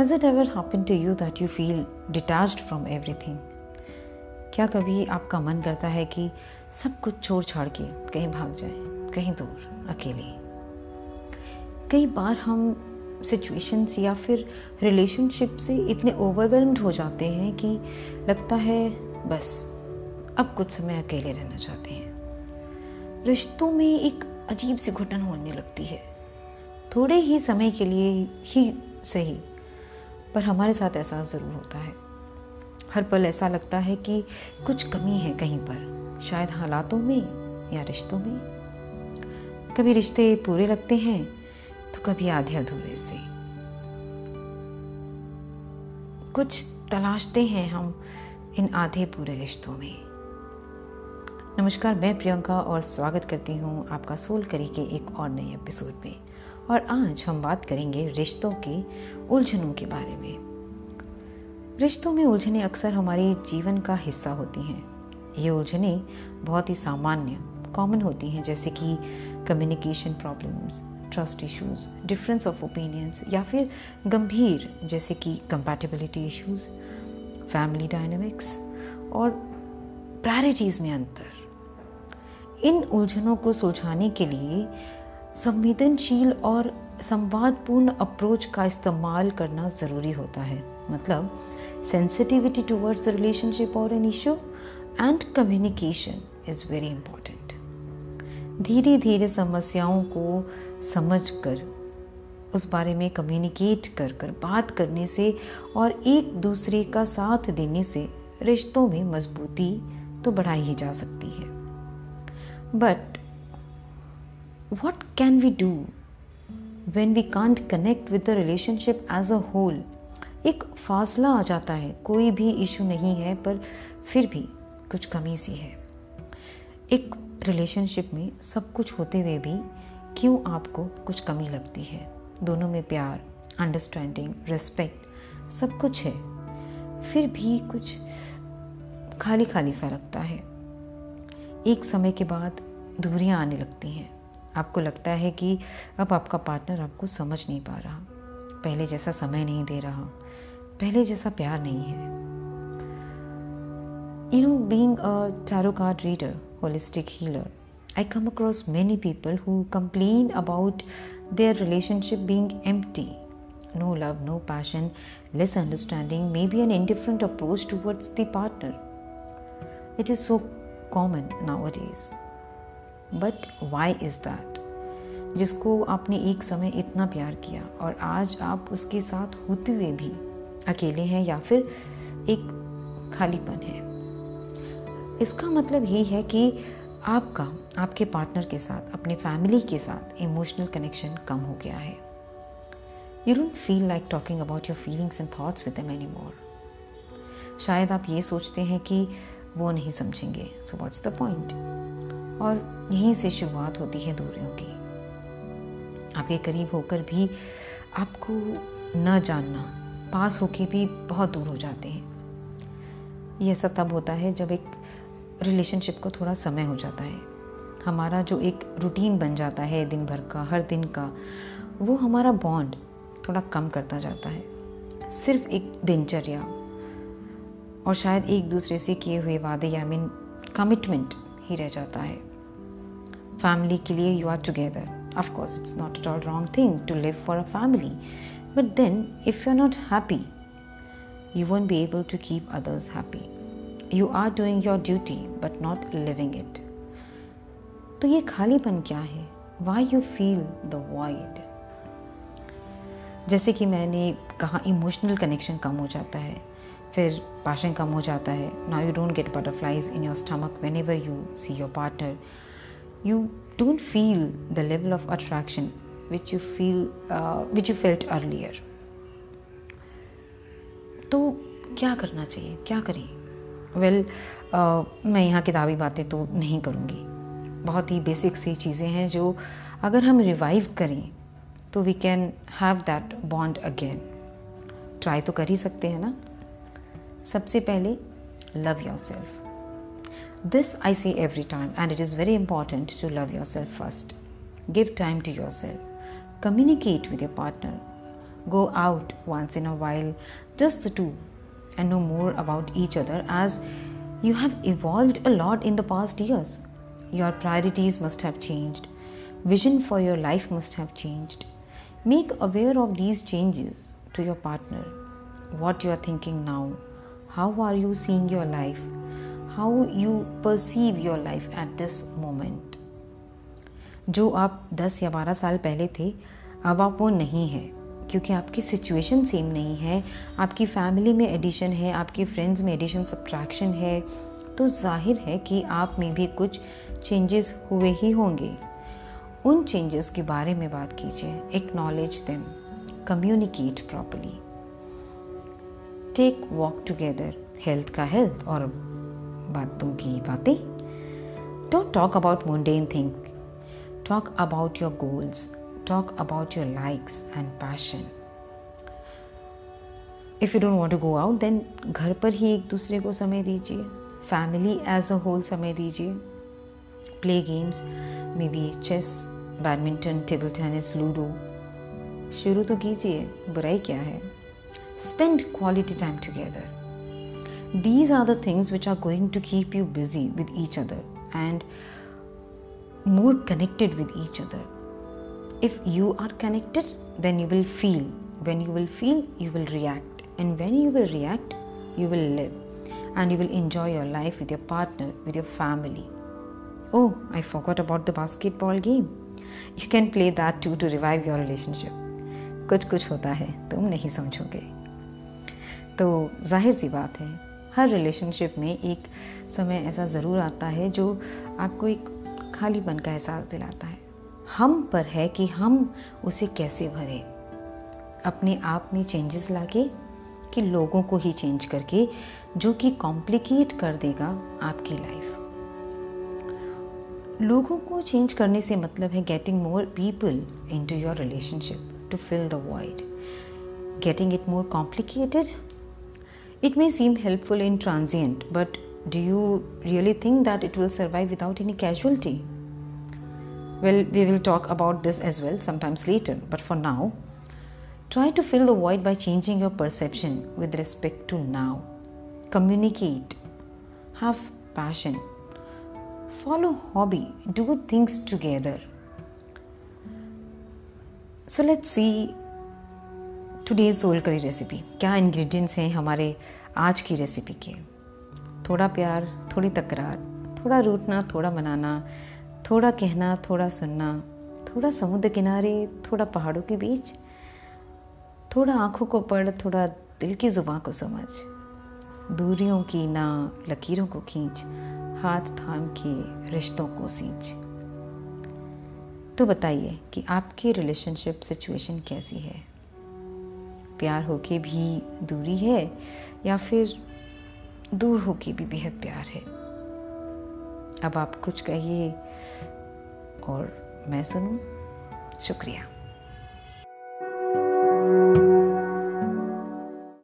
Has it ever happened to you that you feel detached from everything? क्या कभी आपका मन करता है कि सब कुछ छोड़ छाड़ के कहीं भाग जाए, कहीं दूर, अकेले? कई बार हम सिचुएशंस या फिर रिलेशनशिप से इतने ओवरवेलम्ड हो जाते हैं कि लगता है, बस, अब कुछ समय अकेले रहना चाहते हैं। रिश्तों में एक अजीब सी घुटन होने लगती है। थोड़े ही समय के लिए ही सही पर हमारे साथ ऐसा ज़रूर होता है। हर पल ऐसा लगता है कि कुछ कमी है कहीं पर, शायद हालातों में या रिश्तों में। कभी रिश्ते पूरे लगते हैं तो कभी आधे अधूरे से। कुछ तलाशते हैं हम इन आधे पूरे रिश्तों में। नमस्कार, मैं प्रियंका और स्वागत करती हूँ आपका सोल करी के एक और नए एपिसोड में। और आज हम बात करेंगे रिश्तों के उलझनों के बारे में। रिश्तों में उलझने अक्सर हमारे जीवन का हिस्सा होती हैं। ये उलझने बहुत ही सामान्य कॉमन होती हैं, जैसे कि communication problems trust issues difference of opinions या फिर गंभीर, जैसे कि कंपैटिबिलिटी इश्यूज़ फैमिली डायनामिक्स और प्रायोरिटीज़ में अंतर। इन उलझनों को सुलझाने के लिए संवेदनशील और संवादपूर्ण अप्रोच का इस्तेमाल करना ज़रूरी होता है। मतलब सेंसिटिविटी टूवर्ड्स द रिलेशनशिप और an issue and communication is very important धीरे धीरे समस्याओं को समझ कर उस बारे में कम्युनिकेट कर कर, बात करने से और एक दूसरे का साथ देने से रिश्तों में मजबूती तो बढ़ाई ही जा सकती है। But what can we do when we can't connect with the relationship as a whole? एक फासला आ जाता है। कोई भी इशू नहीं है, पर फिर भी कुछ कमी सी है। एक रिलेशनशिप में सब कुछ होते हुए भी क्यों आपको कुछ कमी लगती है? दोनों में प्यार अंडरस्टैंडिंग रिस्पेक्ट सब कुछ है। फिर भी कुछ खाली खाली सा लगता है। एक समय के बाद दूरियाँ आने लगती हैं। आपको लगता है कि अब आपका पार्टनर आपको समझ नहीं पा रहा पहले जैसा समय नहीं दे रहा पहले जैसा प्यार नहीं है you know being tarot card reader holistic healer I come across many people who complain about their relationship being empty no love, no passion, less understanding, maybe an indifferent approach towards the partner. It is so common nowadays. But why is that जिसको आपने एक समय इतना प्यार किया और आज आप उसके साथ होते हुए भी अकेले हैं या फिर एक खालीपन है। इसका मतलब यही है कि आपका, आपके पार्टनर के साथ, अपने फैमिली के साथ इमोशनल कनेक्शन कम हो गया है। You don't feel like talking about your feelings and thoughts with them anymore शायद आप ये सोचते हैं कि वो नहीं समझेंगे। सो व्हाट्स द पॉइंट और यहीं से शुरुआत होती है दूरियों की। आपके करीब होकर भी आपको न जानना, पास होके भी बहुत दूर हो जाते हैं। यह सब तब होता है जब एक रिलेशनशिप को थोड़ा समय हो जाता है। हमारा जो एक रूटीन बन जाता है दिन भर का, हर दिन का, वो हमारा बॉन्ड थोड़ा कम करता जाता है। सिर्फ़ एक दिनचर्या और शायद एक दूसरे से किए हुए वादे या मीन कमिटमेंट ही रह जाता है। फैमिली के लिए you are together of course it's not at all wrong thing to live for a family but then if you're not happy you won't be able to keep others happy you are doing your duty but not living it तो ये खालीपन क्या है why you feel the void जैसे कि मैंने कहा emotional connection कम हो जाता है फिर पैशन कम हो जाता है now you don't get butterflies in your stomach whenever you see your partner you don't feel the level of attraction which you feel uh, which you felt earlier. तो क्या करना चाहिए? क्या करें? वेल well, uh, मैं यहाँ किताबी बातें तो नहीं करूँगी। बहुत ही बेसिक सी चीज़ें हैं जो अगर हम रिवाइव करें तो we can have that bond again try तो कर ही सकते हैं ना? सबसे पहले love yourself This I say every time, and it is very important to love yourself first. Give time to yourself. Communicate with your partner. Go out once in a while, just the two, and know more about each other as you have evolved a lot in the past years. Your priorities must have changed, vision for your life must have changed. Make aware of these changes to your partner. What you are thinking now, how are you seeing your life, how you perceive your life at this moment जो आप 10 या 12 साल पहले थे, अब आप वो नहीं हैं, क्योंकि आपकी सिचुएशन सेम नहीं है। आपकी फैमिली में एडिशन है, आपके फ्रेंड्स में एडिशन सब्ट्रैक्शन है। तो ज़ाहिर है कि आप में भी कुछ चेंजेस हुए ही होंगे। उन चेंजेस के बारे में बात कीजिए। Acknowledge them communicate properly take walk together health का हेल्थ और बातों की बातें। Don't talk about mundane thing talk about your goals talk about your likes and passion if you don't want to go out then घर पर ही एक दूसरे को समय दीजिए। फैमिली एज अ होल समय दीजिए। Play games maybe chess badminton table tennis ludo शुरू तो कीजिए। बुराई क्या है? Spend quality time together these are the things which are going to keep you busy with each other and more connected with each other if you are connected then you will feel when you will feel you will react and when you will react you will live and you will enjoy your life with your partner with your family oh i forgot about the basketball game you can play that too to revive your relationship कुछ कुछ होता है तुम नहीं समझोगे तो जाहिर सी बात है हर रिलेशनशिप में एक समय ऐसा ज़रूर आता है जो आपको एक खालीपन का एहसास दिलाता है। हम पर है कि हम उसे कैसे भरें? अपने आप में चेंजेस लाके कि लोगों को ही चेंज करके, जो कि कॉम्प्लिकेट कर देगा आपकी लाइफ लोगों को चेंज करने से मतलब है getting more people into your relationship to fill the void getting it more complicated It may seem helpful in transient, but do you really think that it will survive without any casualty? Well, we will talk about this as well sometimes later, but for now, try to fill the void by changing your perception with respect to now. Communicate, have passion, follow hobby, do things together. So let's see today's soul curry recipe क्या ingredients हैं हमारे आज की recipe के? थोड़ा प्यार, थोड़ी तकरार, थोड़ा रूठना, थोड़ा मनाना, थोड़ा कहना, थोड़ा सुनना, थोड़ा समुद्र किनारे, थोड़ा पहाड़ों के बीच, थोड़ा आँखों को पढ़, थोड़ा दिल की ज़ुबान को समझ, दूरियों की ना, लकीरों को खींच, हाथ थाम के रिश्तों को सींच। तो बताइए कि आपकी रिलेशनशिप सिचुएशन कैसी है? प्यार होके भी दूरी है, या फिर दूर होके भी बेहद प्यार है। अब आप कुछ कहिए और मैं सुनूं। शुक्रिया।